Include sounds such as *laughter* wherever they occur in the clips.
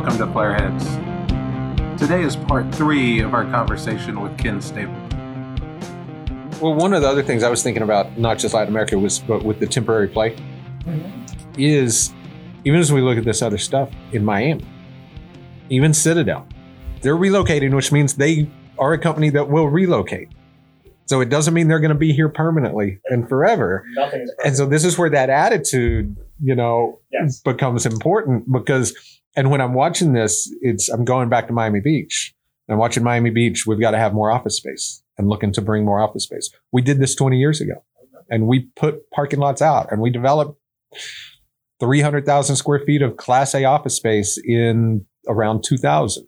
welcome to Flareheads. Today is part three of our conversation with Ken Stable. Well, one of the other things I was thinking about, not just Latin America, was but with the temporary play, mm-hmm. is even as we look at this other stuff in Miami, even Citadel, they're relocating, which means they are a company that will relocate. So it doesn't mean they're going to be here permanently and forever. Nothing is And so this is where that attitude, you know, Yes. becomes important because, and when I'm watching this, it's, I'm going back to Miami Beach. I'm watching Miami Beach. We've got to have more office space and looking to bring more office space. We did this 20 years ago and we put parking lots out and we developed 300,000 square feet of class A office space in around 2000.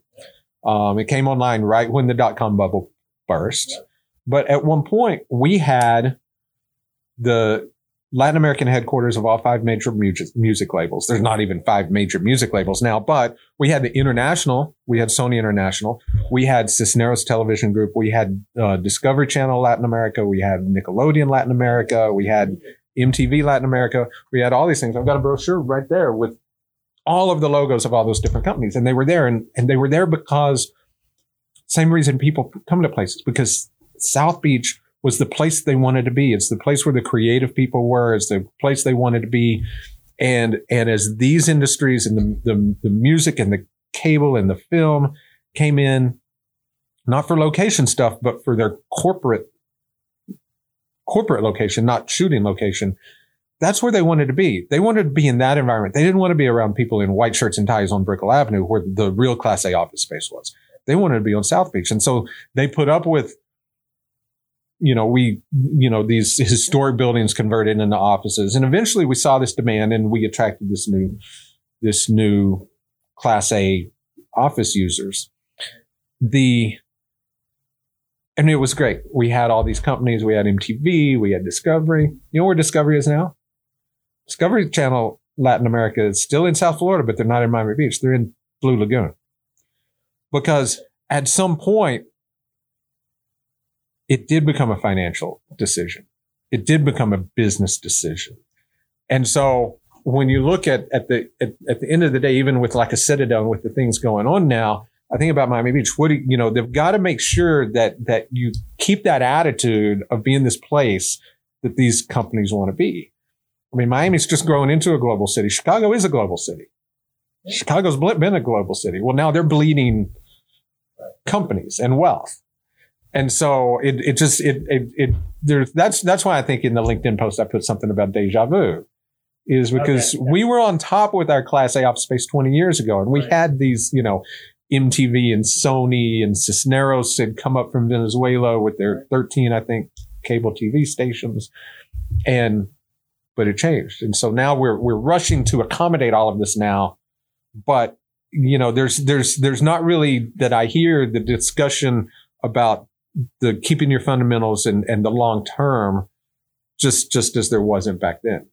Um, it came online right when the dot com bubble burst. But at one point, we had the Latin American headquarters of all five major music, labels. There's not even five major music labels now, but we had the international. We had Sony International. We had Cisneros Television Group. We had uh, Discovery Channel Latin America. We had Nickelodeon Latin America. We had MTV Latin America. We had all these things. I've got a brochure right there with all of the logos of all those different companies, and they were there, and, and they were there because same reason people come to places because South Beach was the place they wanted to be. It's the place where the creative people were. It's the place they wanted to be. And and as these industries and the the, the music and the cable and the film came in, not for location stuff, but for their corporate corporate location, not shooting location. That's where they wanted to be. They wanted to be in that environment. They didn't want to be around people in white shirts and ties on Brickell Avenue, where the real Class A office space was. They wanted to be on South Beach, and so they put up with you know, we, you know, these historic buildings converted into offices. And eventually we saw this demand and we attracted this new, this new class A office users. The, and it was great. We had all these companies. We had MTV, we had Discovery. You know where Discovery is now? Discovery Channel Latin America is still in South Florida, but they're not in Miami Beach. They're in Blue Lagoon. Because at some point, it did become a financial decision. It did become a business decision. And so when you look at, at the at, at the end of the day, even with like a Citadel and with the things going on now, I think about Miami Beach. What do you, you know? They've got to make sure that that you keep that attitude of being this place that these companies want to be. I mean, Miami's just growing into a global city. Chicago is a global city. Chicago's been a global city. Well, now they're bleeding companies and wealth. And so it, it just, it, it, it, there's, that's, that's why I think in the LinkedIn post, I put something about deja vu is because Okay, we were on top with our class A office space 20 years ago. And we Right. had these, you know, MTV and Sony and Cisneros had come up from Venezuela with their 13, I think, cable TV stations. And, but it changed. And so now we're, we're rushing to accommodate all of this now. But, you know, there's, there's, there's not really that I hear the discussion about the keeping your fundamentals and, and the long term just, just as there wasn't back then.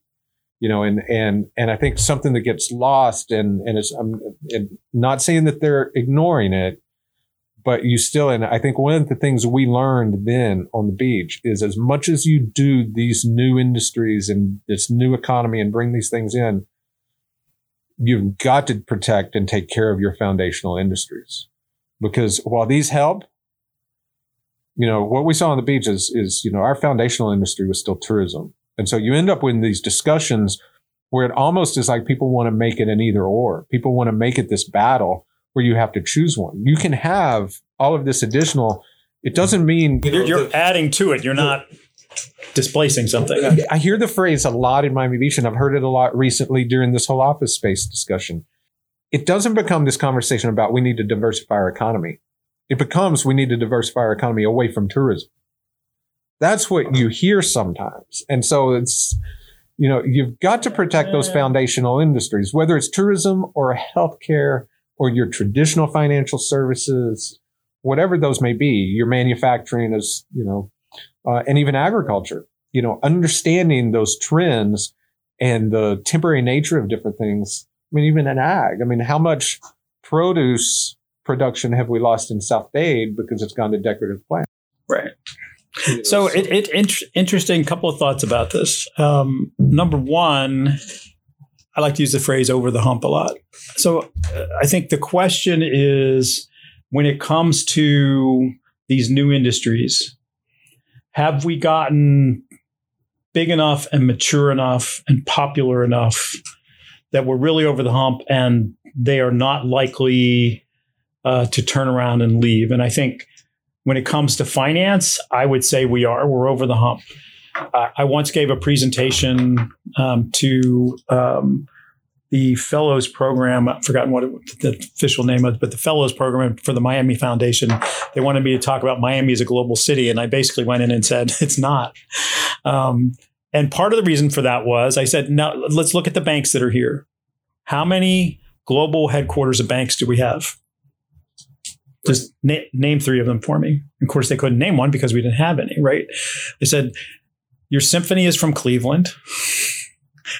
You know, and, and, and I think something that gets lost and, and it's, I'm and not saying that they're ignoring it, but you still, and I think one of the things we learned then on the beach is as much as you do these new industries and this new economy and bring these things in, you've got to protect and take care of your foundational industries. Because while these help, you know, what we saw on the beach is, is, you know, our foundational industry was still tourism. And so you end up with these discussions where it almost is like people want to make it an either or. People want to make it this battle where you have to choose one. You can have all of this additional. It doesn't mean You're, you're adding to it. You're not displacing something. I hear the phrase a lot in Miami Beach, and I've heard it a lot recently during this whole office space discussion. It doesn't become this conversation about we need to diversify our economy. It becomes we need to diversify our economy away from tourism. That's what you hear sometimes. And so it's, you know, you've got to protect those foundational industries, whether it's tourism or healthcare or your traditional financial services, whatever those may be, your manufacturing is, you know, uh, and even agriculture, you know, understanding those trends and the temporary nature of different things. I mean, even in ag, I mean, how much produce production have we lost in South Dade because it's gone to decorative plants? Right. So it, it int- interesting couple of thoughts about this. Um, number one, I like to use the phrase over the hump a lot. So uh, I think the question is when it comes to these new industries, have we gotten big enough and mature enough and popular enough that we're really over the hump and they are not likely uh, to turn around and leave? And I think when it comes to finance, I would say we are. We're over the hump. I once gave a presentation um, to um, the Fellows Program. I've forgotten what it, the official name of, but the Fellows Program for the Miami Foundation. They wanted me to talk about Miami as a global city, and I basically went in and said *laughs* it's not. Um, and part of the reason for that was I said, now let's look at the banks that are here. How many global headquarters of banks do we have? Just na- name three of them for me. Of course, they couldn't name one because we didn't have any, right? They said your symphony is from Cleveland. *laughs*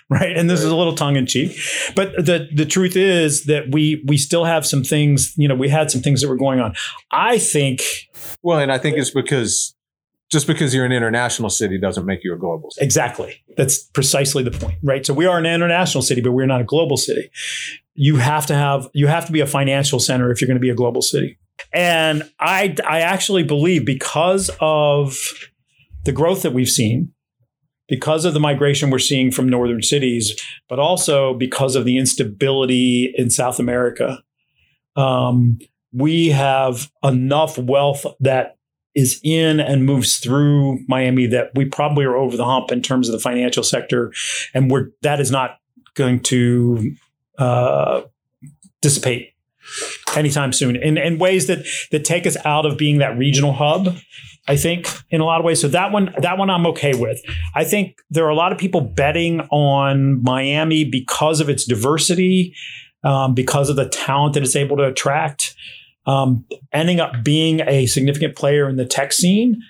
right and this is a little tongue in cheek but the the truth is that we we still have some things you know we had some things that were going on i think well and i think it's because just because you're an international city doesn't make you a global city. Exactly. That's precisely the point, right? So we are an international city, but we're not a global city. You have to have you have to be a financial center if you're going to be a global city. And I I actually believe because of the growth that we've seen because of the migration we're seeing from northern cities, but also because of the instability in South America. Um, we have enough wealth that is in and moves through Miami that we probably are over the hump in terms of the financial sector, and we're that is not going to uh, dissipate anytime soon in, in ways that that take us out of being that regional hub I think in a lot of ways. So that one, that one I'm okay with. I think there are a lot of people betting on Miami because of its diversity, um, because of the talent that it's able to attract, um, ending up being a significant player in the tech scene.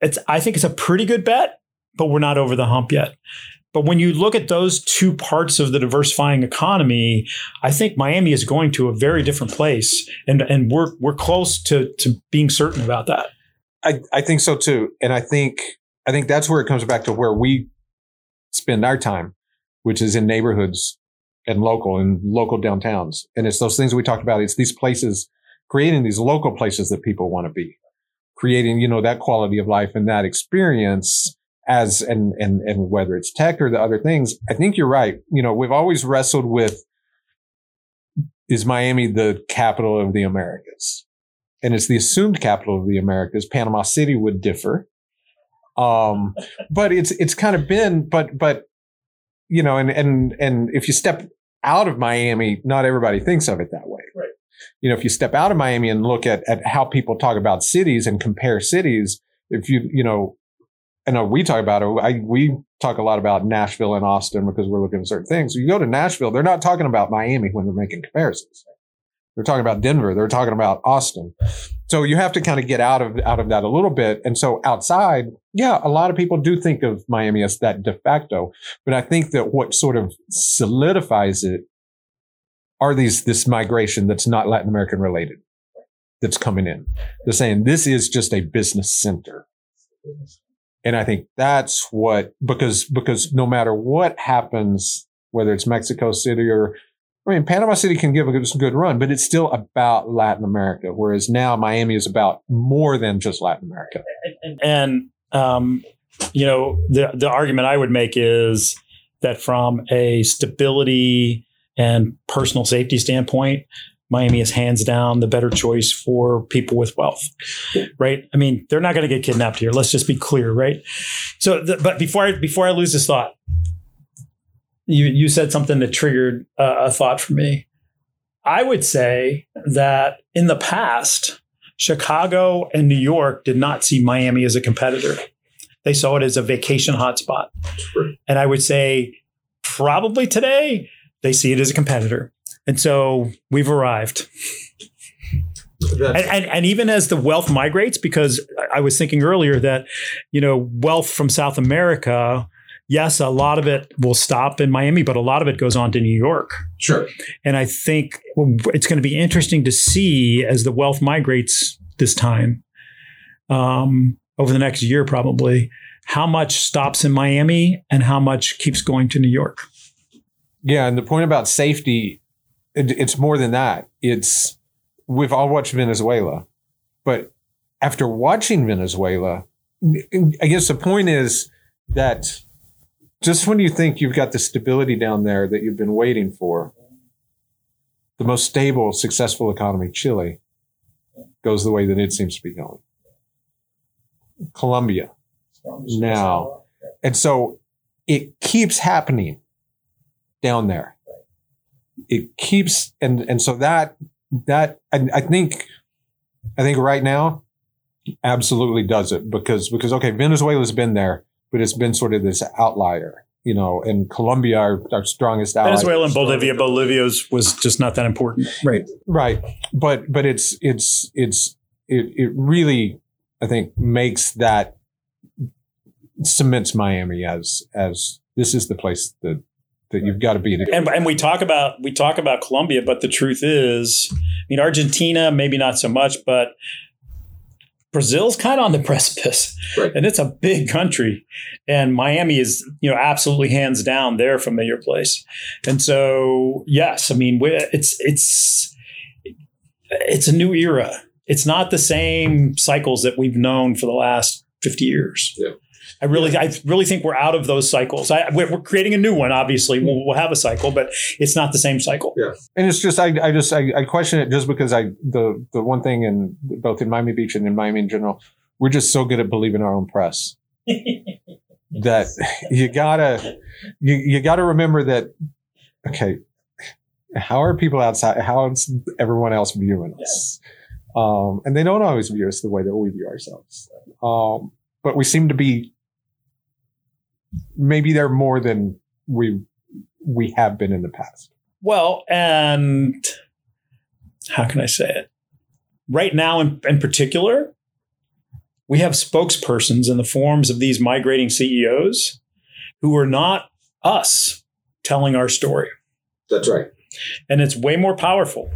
It's, I think it's a pretty good bet, but we're not over the hump yet. But when you look at those two parts of the diversifying economy, I think Miami is going to a very different place, and and we're we're close to to being certain about that. I, I think so too. And I think I think that's where it comes back to where we spend our time, which is in neighborhoods and local and local downtowns. And it's those things we talked about. It's these places, creating these local places that people want to be, creating, you know, that quality of life and that experience as, and, and, and whether it's tech or the other things. I think you're right. You know, we've always wrestled with, is Miami the capital of the Americas? and it's the assumed capital of the Americas. Panama City would differ. Um, but it's it's kind of been, but but you know, and and and if you step out of Miami, not everybody thinks of it that way. Right. You know, if you step out of Miami and look at at how people talk about cities and compare cities, if you you know, I know uh, we talk about it. I, we talk a lot about Nashville and Austin because we're looking at certain things. You go to Nashville, they're not talking about Miami when they're making comparisons. They're talking about Denver. They're talking about Austin. So you have to kind of get out of out of that a little bit. And so outside, yeah, a lot of people do think of Miami as that de facto. But I think that what sort of solidifies it are these this migration that's not Latin American related that's coming in. They're saying this is just a business center. And I think that's what because because no matter what happens, whether it's Mexico City or I mean, Panama City can give a good, good run, but it's still about Latin America, whereas now Miami is about more than just Latin America. And, um, you know, the the argument I would make is that from a stability and personal safety standpoint, Miami is hands down the better choice for people with wealth, right? I mean, they're not going to get kidnapped here. Let's just be clear, right? So, the, but before I before I lose this thought, you you said something that triggered uh, a thought for me. I would say that in the past, Chicago and New York did not see Miami as a competitor. They saw it as a vacation hotspot. And I would say probably today they see it as a competitor. And so we've arrived. And, and, and, even as the wealth migrates, because I was thinking earlier that, you know, wealth from South America yes, a lot of it will stop in Miami, but a lot of it goes on to New York. Sure. And I think it's going to be interesting to see as the wealth migrates this time um, over the next year, probably, how much stops in Miami and how much keeps going to New York. Yeah, and the point about safety, it, it's more than that. It's we've all watched Venezuela, but after watching Venezuela, I guess the point is that just when you think you've got the stability down there that you've been waiting for, the most stable, successful economy, Chile, goes the way that it seems to be going. Colombia now. And so it keeps happening down there. It keeps and and so that that I, I think I think right now absolutely does it because because okay Venezuela's been there but it's been sort of this outlier you know and Colombia our, our strongest ally Venezuela and Bolivia. Bolivia's was just not that important. Right. right but but it's it's it's it, it really I think makes that cements Miami as as this is the place that that you've got to be to And, and we talk about we talk about Colombia, but the truth is, I mean, Argentina maybe not so much, but Brazil's kind of on the *laughs* precipice, Right. and it's a big country, and Miami is you know absolutely hands down their familiar place, and so yes, I mean we- it's it's it's a new era. It's not the same cycles that we've known for the last fifty years. Yeah. I really, I really think we're out of those cycles. I, we're, we're creating a new one. Obviously, we'll, we'll have a cycle, but it's not the same cycle. Yeah, and it's just I, I just I, I question it just because I the the one thing in both in Miami Beach and in Miami in general we're just so good at believing our own press *laughs* that you gotta you, you gotta remember that okay how are people outside how is everyone else viewing us um, and they don't always view us the way that we view ourselves um, but we seem to be maybe they're more than we we have been in the past Well, and how can I say it? Right now, in, in particular, we have spokespersons in the forms of these migrating CEOs who are not us telling our story. That's right. And it's way more powerful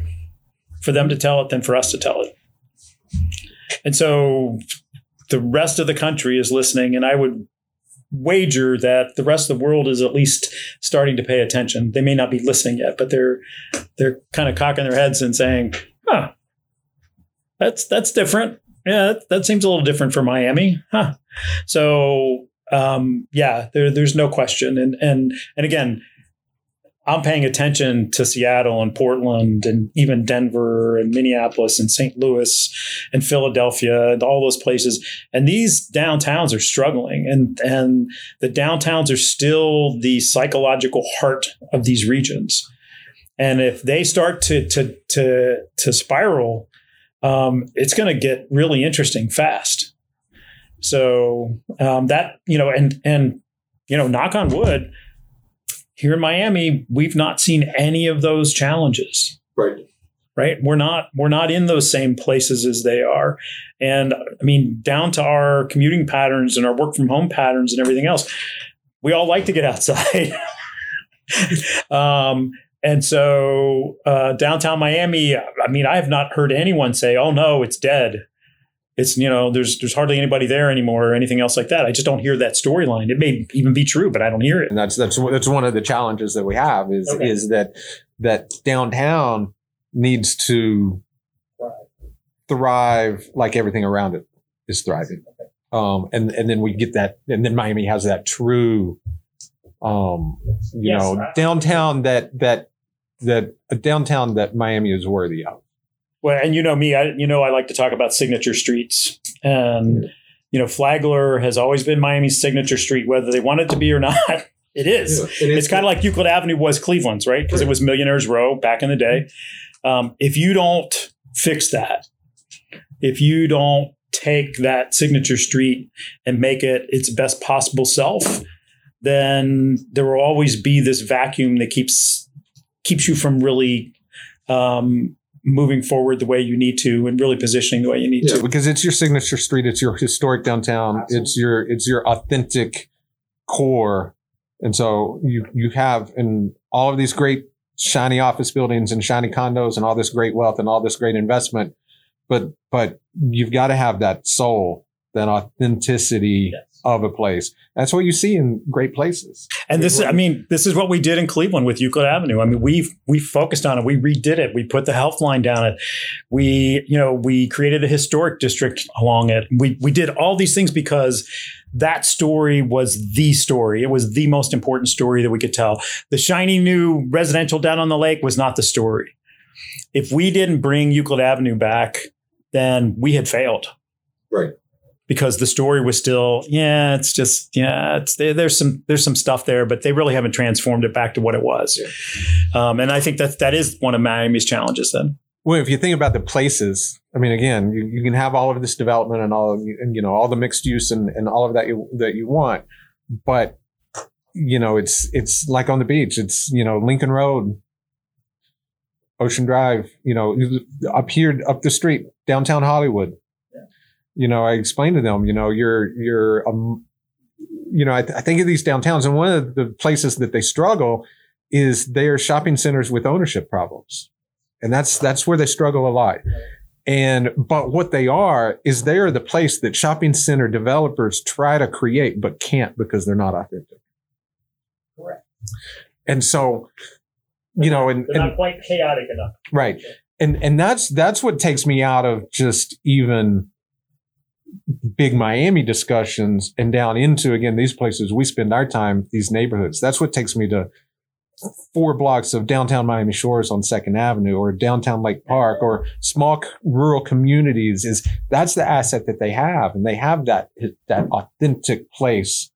for them to tell it than for us to tell it. And so the rest of the country is listening, and I would wager that the rest of the world is at least starting to pay attention. They may not be listening yet, but they're they're kind of cocking their heads and saying, "Huh, that's that's different. Yeah, that, that seems a little different for Miami, huh?" So um, yeah, there, there's no question, and and and again, I'm paying attention to Seattle and Portland and even Denver and Minneapolis and St. Louis and Philadelphia and all those places. And these downtowns are struggling and, and the downtowns are still the psychological heart of these regions. And if they start to, to, to, to spiral, um, it's going to get really interesting fast. So um, that, you know, and, and, you know, knock on wood, here in Miami, we've not seen any of those challenges. Right. Right? We're not we're not in those same places as they are. And I mean, down to our commuting patterns and our work from home patterns and everything else, we all like to get *laughs* outside. um, and so uh, downtown Miami, I mean, I have not heard anyone say, "Oh no, it's dead." It's you know, there's there's hardly anybody there anymore or anything else like that. I just don't hear that storyline. It may even be true, but I don't hear it. and that's that's that's one of the challenges that we have is Okay. is that that downtown needs to thrive like everything around it is thriving um and and then we get that and then miami has that true um you Yes. know downtown that that that a downtown that miami is worthy of Well, and you know me, I you know I like to talk about signature streets, and you know Flagler has always been Miami's signature street, whether they want it to be or not. *laughs* It is. It's kind of like Euclid Avenue was Cleveland's, right? Because it was Millionaires Row back in the day. Um, if you don't fix that, if you don't take that signature street and make it its best possible self, then there will always be this vacuum that keeps keeps you from really um, moving forward the way you need to and really positioning the way you need Yeah. to. because it's your signature street it's your historic downtown it's your it's your authentic core and so you you have in all of these great shiny office buildings and shiny condos and all this great wealth and all this great investment but but you've got to have that soul that authenticity of a place. That's what you see in great places. And this, I mean, this is what we did in Cleveland with Euclid Avenue. I mean, we we focused on it. We redid it. We put the HealthLine down it. We, you know, we created a historic district along it. We we did all these things because that story was the story. It was the most important story that we could tell. The shiny new residential down on the lake was not the story. If we didn't bring Euclid Avenue back, then we had failed. Right. Because the story was still, yeah, it's just, yeah, it's there, there's some there's some stuff there, but they really haven't transformed it back to what it was. Um, and I think that that is one of Miami's challenges. Then, Well, if you think about the places, I mean, again, you, you can have all of this development and all, and you know, all the mixed use and, and all of that you, that you want, but you know, it's it's like on the beach. It's you know Lincoln Road, Ocean Drive. You know, up here, up the street, downtown Hollywood. You know, I explained to them. You know, you're you're um, you know, I, th- I think of these downtowns, and one of the places that they struggle is they are shopping centers with ownership problems, and that's that's where they struggle a lot. And but what they are is they are the place that shopping center developers try to create but can't because they're not authentic. Correct. And so, you know, and, and quite chaotic enough. right, and and that's that's what takes me out of just even big Miami discussions and down into again these places we spend our time these neighborhoods. That's what takes me to four blocks of downtown Miami Shores on Second Avenue or downtown Lake Park or small rural communities is that's the asset that they have and they have that that authentic place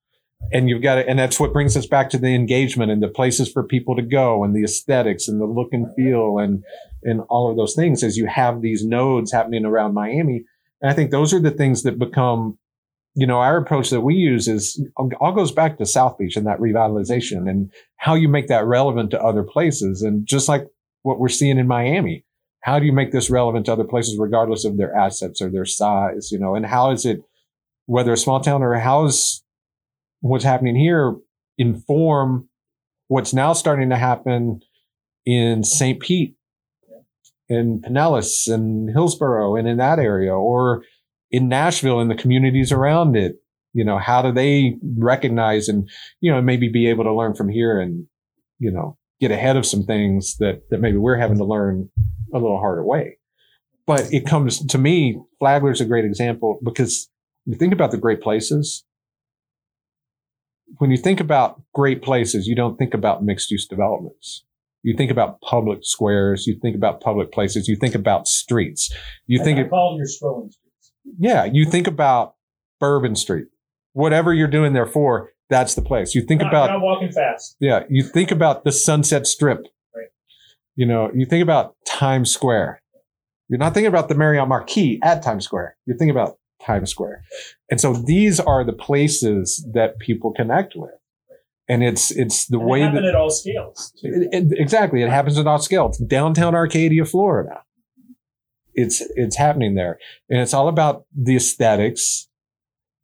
and you've got to and that's what brings us back to the engagement and the places for people to go and the aesthetics and the look and feel and and all of those things as you have these nodes happening around Miami and I think those are the things that become you know, our approach that we use is all goes back to South Beach and that revitalization and how you make that relevant to other places. And just like what we're seeing in Miami, how do you make this relevant to other places regardless of their assets or their size, you know, and how is it, whether a small town or how is what's happening here inform what's now starting to happen in St. Pete in Pinellas and Hillsborough and in that area or in Nashville and the communities around it. You know, how do they recognize and, you know, maybe be able to learn from here and, you know, get ahead of some things that, that maybe we're having to learn a little harder way. But it comes to me, Flagler's a great example because you think about the great places. When you think about great places, you don't think about mixed use developments. You think about public squares. You think about public places. You think about streets. You think, it, call your strolling streets. yeah, you think about Bourbon Street, whatever you're doing there for, that's the place. You think about, walking fast. yeah, you think about the Sunset Strip. Right. You know, you think about Times Square. You're not thinking about the Marriott Marquis at Times Square. You're thinking about Times Square. And so these are the places that people connect with. And it's, it's the way that, at all scales. it- it- exactly. It happens at all scale. It's downtown Arcadia, Florida. It's it's happening there, and it's all about the aesthetics,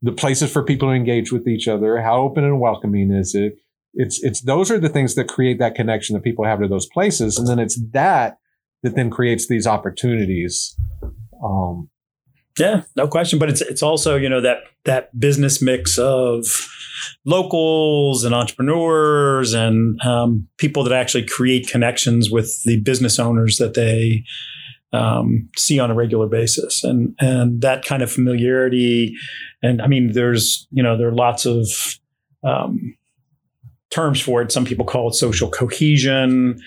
the places for people to engage with each other. How open and welcoming is it? It's it's those are the things that create that connection that people have to those places, and then it's that that then creates these opportunities. Um, Yeah, no question. But it's it's also you know that that business mix of locals and entrepreneurs and um, people that actually create connections with the business owners that they um, see on a regular basis, and and that kind of familiarity. And I mean, there's you know there are lots of um, terms for it. Some people call it social cohesion.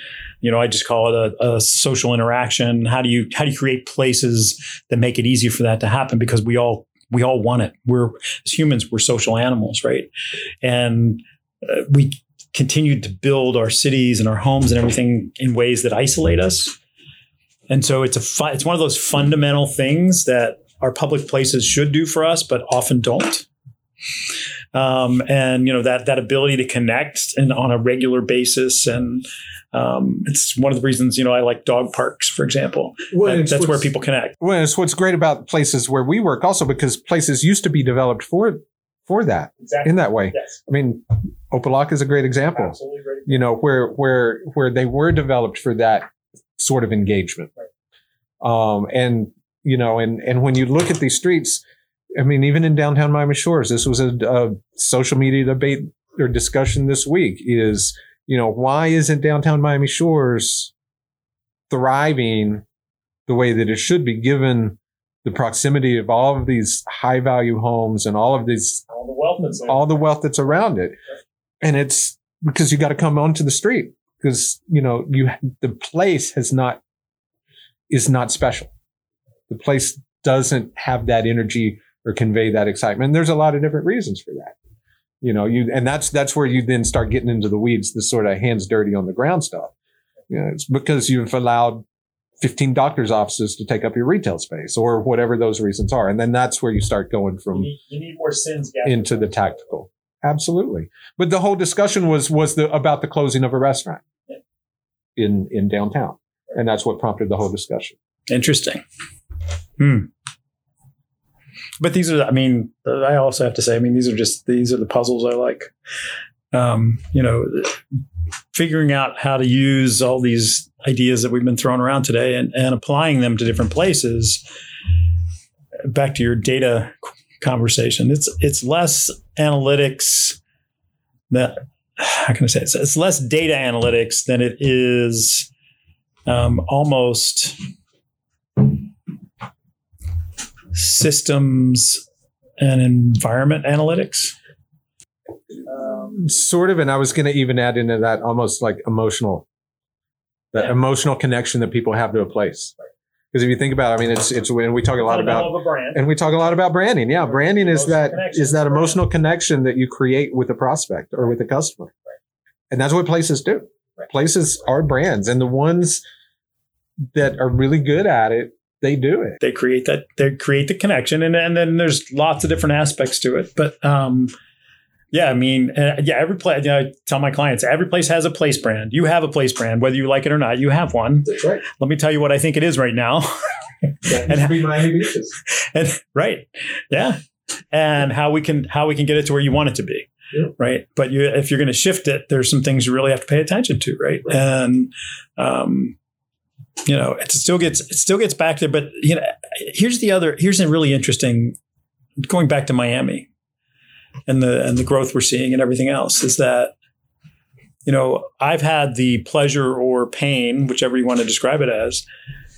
You know, I just call it a, a social interaction. How do you how do you create places that make it easier for that to happen? Because we all we all want it. We're as humans, we're social animals, right? And uh, we continue to build our cities and our homes and everything in ways that isolate us. And so it's a fu- it's one of those fundamental things that our public places should do for us, but often don't. Um, and you know that that ability to connect and on a regular basis, and um, it's one of the reasons you know I like dog parks, for example. Well, That- that's where people connect. well, it's what's great about places where we work, also because places used to be developed for for that Exactly. in that way. Yes. I mean, Opa-locka is a great example. Absolutely right. you know where where where they were developed for that sort of engagement um and you know and and when you look at these streets I mean, even in downtown Miami Shores, this was a, a social media debate or discussion this week. Is you know why isn't downtown Miami Shores thriving the way that it should be, given the proximity of all of these high value homes and all of these All the wealth that's all the wealth that's around it. And it's because you got to come onto the street because, you know, you, the place has not, is not special. The place doesn't have that energy or convey that excitement. And there's a lot of different reasons for that. You know, you, and that's, that's where you then start getting into the weeds, the sort of hands dirty on the ground stuff. You know, it's because you've allowed 15 doctor's offices to take up your retail space or whatever those reasons are. And then that's where you start going you, from need, you need more sins into the tactical. Absolutely. But the whole discussion was was the about the closing of a restaurant in in downtown. And that's what prompted the whole discussion. Interesting. Hmm. But these are, I mean, I also have to say, I mean, these are just, these are the puzzles I like. Um, you know, figuring out how to use all these ideas that we've been throwing around today and, and applying them to different places. Back to your data conversation, it's, it's less analytics that, how can I say it? It's, it's less data analytics than it is um, almost systems and environment analytics. Um, sort of, and I was gonna even add into that almost like emotional that Yeah. emotional connection that people have to a place. Because if you think about it, I mean it's it's when we talk a lot about and we talk a lot about branding. Yeah, branding is that is that emotional connection that you create with a prospect or with a customer, and that's what places do. Places are brands, and the ones that are really good at it, they do it. they create that they create the connection and, and then there's lots of different aspects to it but um yeah i mean uh, yeah every place you know, i tell my clients every place has a place brand you have a place brand whether you like it or not you have one That's right. let me tell you what i think it is right now *laughs* And- be Miami Beaches. and right yeah and how we can how we can get it to where you want it to be Yeah. right but you if you're going to shift it there's some things you really have to pay attention to right, Right. and um you know it still gets it still gets back there but you know here's the other here's a really interesting going back to miami and the and the growth we're seeing and everything else is that you know i've had the pleasure or pain whichever you want to describe it as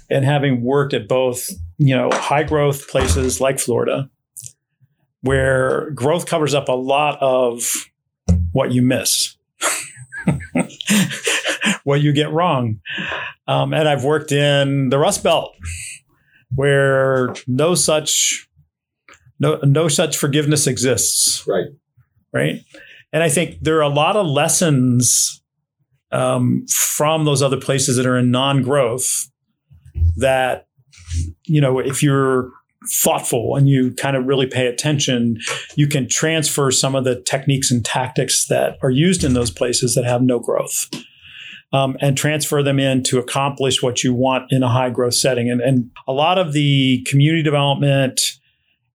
and having worked at both you know high growth places like florida where growth covers up a lot of what you miss *laughs* what you get wrong. Um, and i've worked in the rust belt where no such no no such forgiveness exists. Right. right? And i think there are a lot of lessons um, from those other places that are in non-growth that you know if you're thoughtful and you kind of really pay attention you can transfer some of the techniques and tactics that are used in those places that have no growth um, and transfer them in to accomplish what you want in a high growth setting. And, and a lot of the community development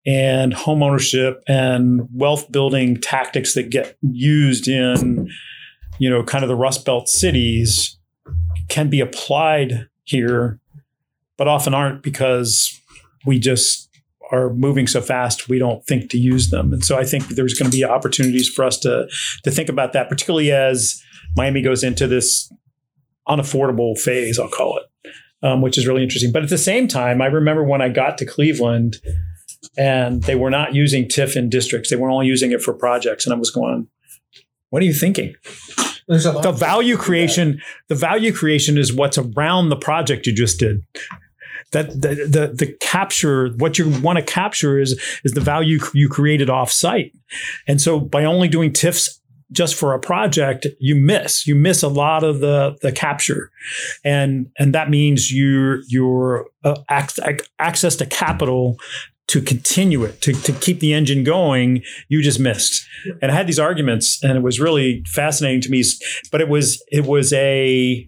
and home ownership and wealth building tactics that get used in you know kind of the rust belt cities can be applied here but often aren't because we just are moving so fast we don't think to use them. And so i think there's going to be opportunities for us to to think about that particularly as miami goes into this unaffordable phase i'll call it um, which is really interesting but at the same time i remember when i got to cleveland and they were not using TIF in districts. They were only using it for projects. And I was going, what are you thinking? There's a lot The value creation, the value creation is what's around the project you just did. That the, the the capture, what you want to capture is is the value you created off site. And so by only doing TIFs just for a project, you miss. You miss a lot of the the capture, and and that means your your uh, ac- access to capital to continue it to, to keep the engine going you just missed and i had these arguments and it was really fascinating to me but it was it was a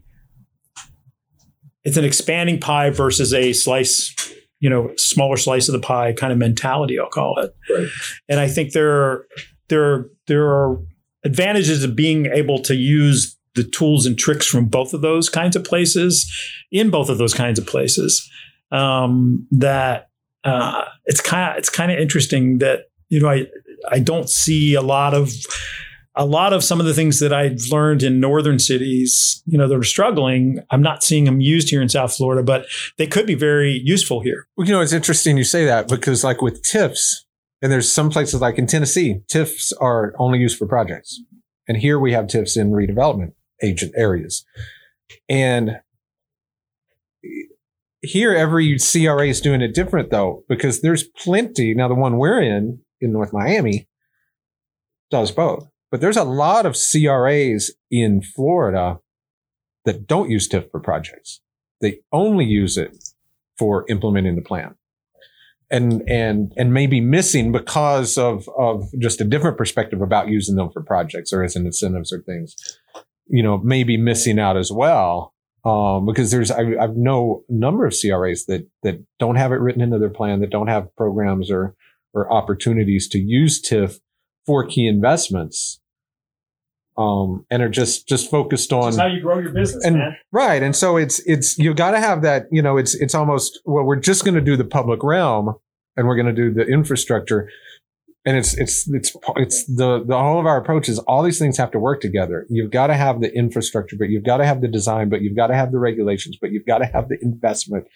it's an expanding pie versus a slice you know smaller slice of the pie kind of mentality i'll call it Right. and i think there are there are there are advantages of being able to use the tools and tricks from both of those kinds of places in both of those kinds of places um, that uh, it's kind of it's kind of interesting that you know I I don't see a lot of a lot of some of the things that I've learned in northern cities, you know, that are struggling. I'm not seeing them used here in South Florida, but they could be very useful here. Well, you know, it's interesting you say that because, like with TIFs, and there's some places like in Tennessee, TIFs are only used for projects, and here we have TIFs in redevelopment agent areas, and here every CRA is doing it different though because there's plenty. Now the one we're in in North Miami does both but there's a lot of CRAs in Florida that don't use TIF for projects. They only use it for implementing the plan. And and and maybe missing because of of just a different perspective about using them for projects or as an incentives or things, you know, maybe missing out as well. Um, because there's I, I've know a number of CRAs that that don't have it written into their plan, that don't have programs or or opportunities to use TIF for key investments um, and are just just focused on how you grow your business, and man. right. And so it's it's you got to have that. You know, it's it's almost well, we're just going to do the public realm, and we're going to do the infrastructure, and it's it's it's it's the the whole of our approach is all these things have to work together. You've got to have the infrastructure, but you've got to have the design, but you've got to have the regulations, but you've got to have the investment,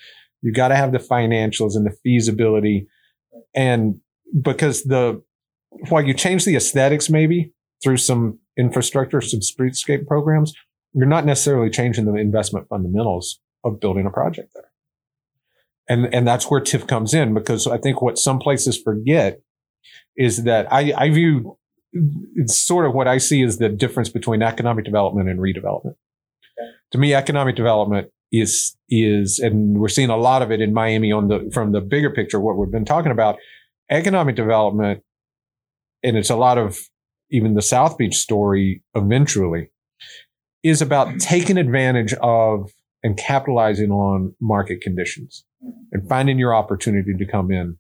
you've got to have the financials and the feasibility, and because the while you change the aesthetics maybe through some infrastructure, some streetscape programs, you're not necessarily changing the investment fundamentals of building a project there. And, and that's where TIF comes in because I think what some places forget is that I, I view it's sort of what I see as the difference between economic development and redevelopment. Okay. To me, economic development is is and we're seeing a lot of it in Miami on the from the bigger picture what we've been talking about economic development and it's a lot of even the South Beach story eventually is about taking advantage of and capitalizing on market conditions and finding your opportunity to come in.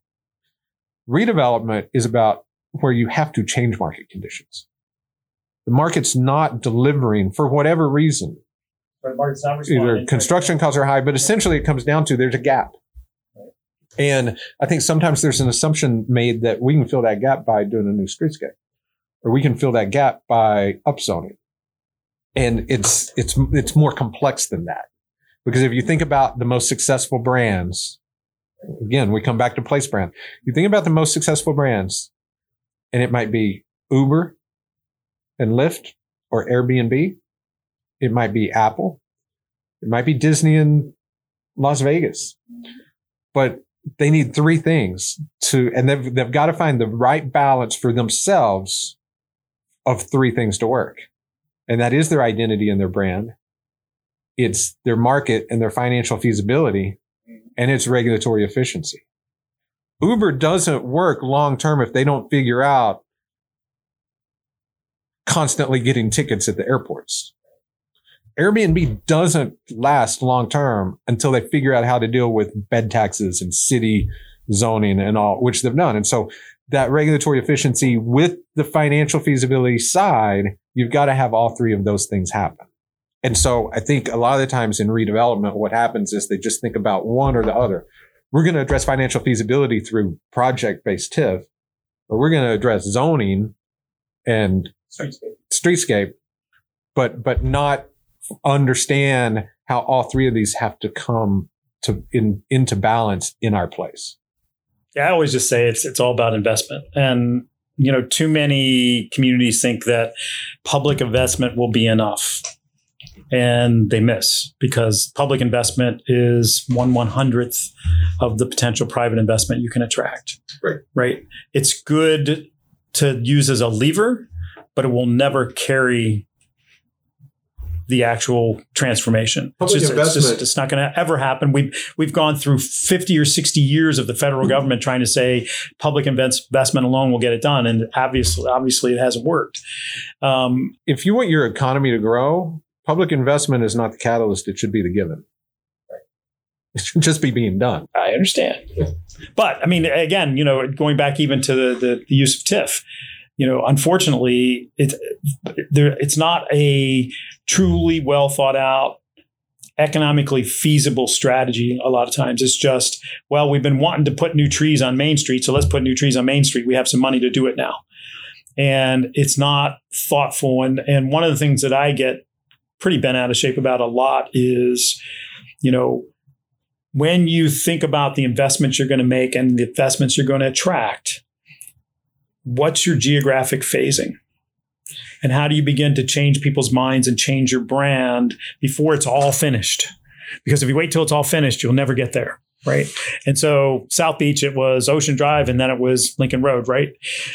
Redevelopment is about where you have to change market conditions. The market's not delivering for whatever reason. Either construction costs are high, but essentially it comes down to there's a gap. And I think sometimes there's an assumption made that we can fill that gap by doing a new streetscape or we can fill that gap by upzoning. And it's, it's, it's more complex than that. Because if you think about the most successful brands, again, we come back to place brand. You think about the most successful brands, and it might be Uber and Lyft or Airbnb. It might be Apple. It might be Disney in Las Vegas. But they need three things to, and they've, they've got to find the right balance for themselves of three things to work. And that is their identity and their brand. It's their market and their financial feasibility and its regulatory efficiency. Uber doesn't work long term if they don't figure out constantly getting tickets at the airports. Airbnb doesn't last long term until they figure out how to deal with bed taxes and city zoning and all, which they've done. And so that regulatory efficiency with the financial feasibility side, you've got to have all three of those things happen. And so I think a lot of the times in redevelopment, what happens is they just think about one or the other. We're going to address financial feasibility through project based TIF, or we're going to address zoning and streetscape. streetscape, but, but not understand how all three of these have to come to in, into balance in our place. Yeah, I always just say it's it's all about investment. And you know, too many communities think that public investment will be enough. And they miss because public investment is one one hundredth of the potential private investment you can attract. Right. Right. It's good to use as a lever, but it will never carry the actual transformation. It's, just, it's, just, it's not going to ever happen. We've we've gone through 50 or 60 years of the federal mm-hmm. government trying to say public investment alone will get it done, and obviously, obviously, it hasn't worked. Um, if you want your economy to grow, public investment is not the catalyst; it should be the given. *laughs* It should just be being done. I understand, but I mean, again, you know, going back even to the, the, the use of TIF you know, unfortunately, it's there. It's not a truly well thought out economically feasible strategy a lot of times. It's just, well, we've been wanting to put new trees on Main Street, so let's put new trees on Main Street. We have some money to do it now. And it's not thoughtful. And, and one of the things that I get pretty bent out of shape about a lot is, you know, when you think about the investments you're going to make and the investments you're going to attract, what's your geographic phasing? And how do you begin to change people's minds and change your brand before it's all finished? Because if you wait till it's all finished, you'll never get there. Right. And so South Beach, it was Ocean Drive and then it was Lincoln Road. Right.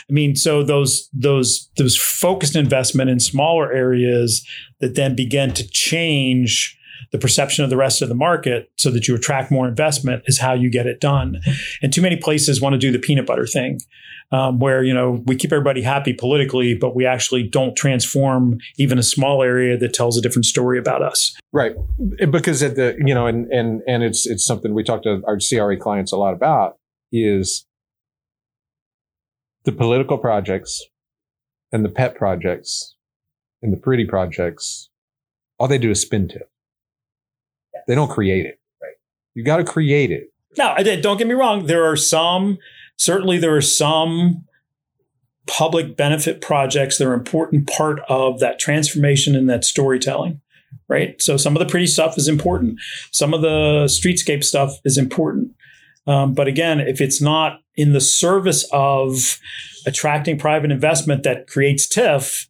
I mean, so those, those, those focused investment in smaller areas that then begin to change the perception of the rest of the market so that you attract more investment is how you get it done. And too many places want to do the peanut butter thing. Um, where you know we keep everybody happy politically, but we actually don't transform even a small area that tells a different story about us. Right, because at the you know, and and and it's it's something we talk to our CRE clients a lot about is the political projects and the pet projects and the pretty projects. All they do is spin TIF. They don't create it. Right. You got to create it. Now, don't get me wrong. There are some, certainly there are some public benefit projects that are an important part of that transformation and that storytelling. Right. So some of the pretty stuff is important. Some of the streetscape stuff is important. Um, but again, if it's not in the service of attracting private investment that creates TIF,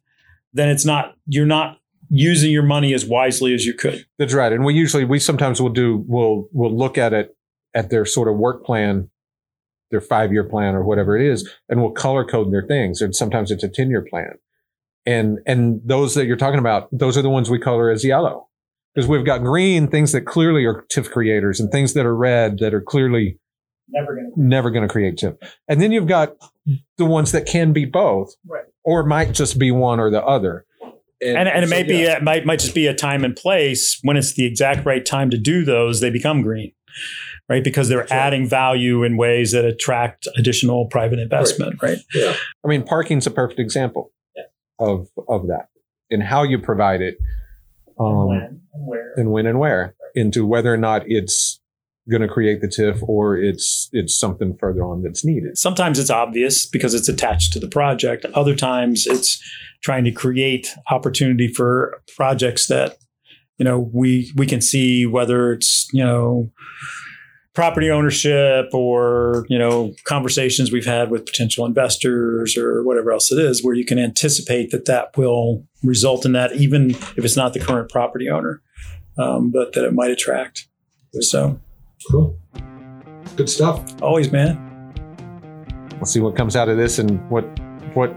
then it's not, you're not using your money as wisely as you could. That's right. And we usually we sometimes will do we'll we'll look at it at their sort of work plan, their five year plan or whatever it is, and we'll color code their things. And sometimes it's a 10 year plan. And and those that you're talking about, those are the ones we color as yellow. Because we've got green things that clearly are TIF creators and things that are red that are clearly never going never going to create TIF. And then you've got the ones that can be both, right. or might just be one or the other. And, and, and it so, may be yeah. it might might just be a time and place when it's the exact right time to do those, they become green. Right, because they're sure. adding value in ways that attract additional private investment. Right. right? Yeah. I mean, parking's a perfect example yeah. of of that, and how you provide it, um, and when and where, and when and where, right. into whether or not it's going to create the TIF or it's it's something further on that's needed. Sometimes it's obvious because it's attached to the project. Other times it's trying to create opportunity for projects that you know we we can see whether it's you know property ownership or you know conversations we've had with potential investors or whatever else it is where you can anticipate that that will result in that even if it's not the current property owner um, but that it might attract. So. Cool. Good stuff. Always man. We'll see what comes out of this and what what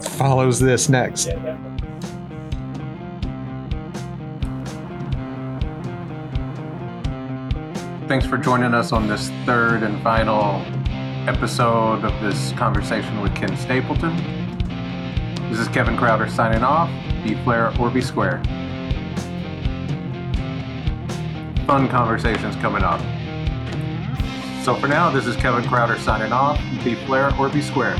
follows this next. Thanks for joining us on this third and final episode of this conversation with Ken Stapleton. This is Kevin Crowder signing off. Be Flair or be square. Fun conversations coming up. So for now, this is Kevin Crowder signing off. Be Flair or be square.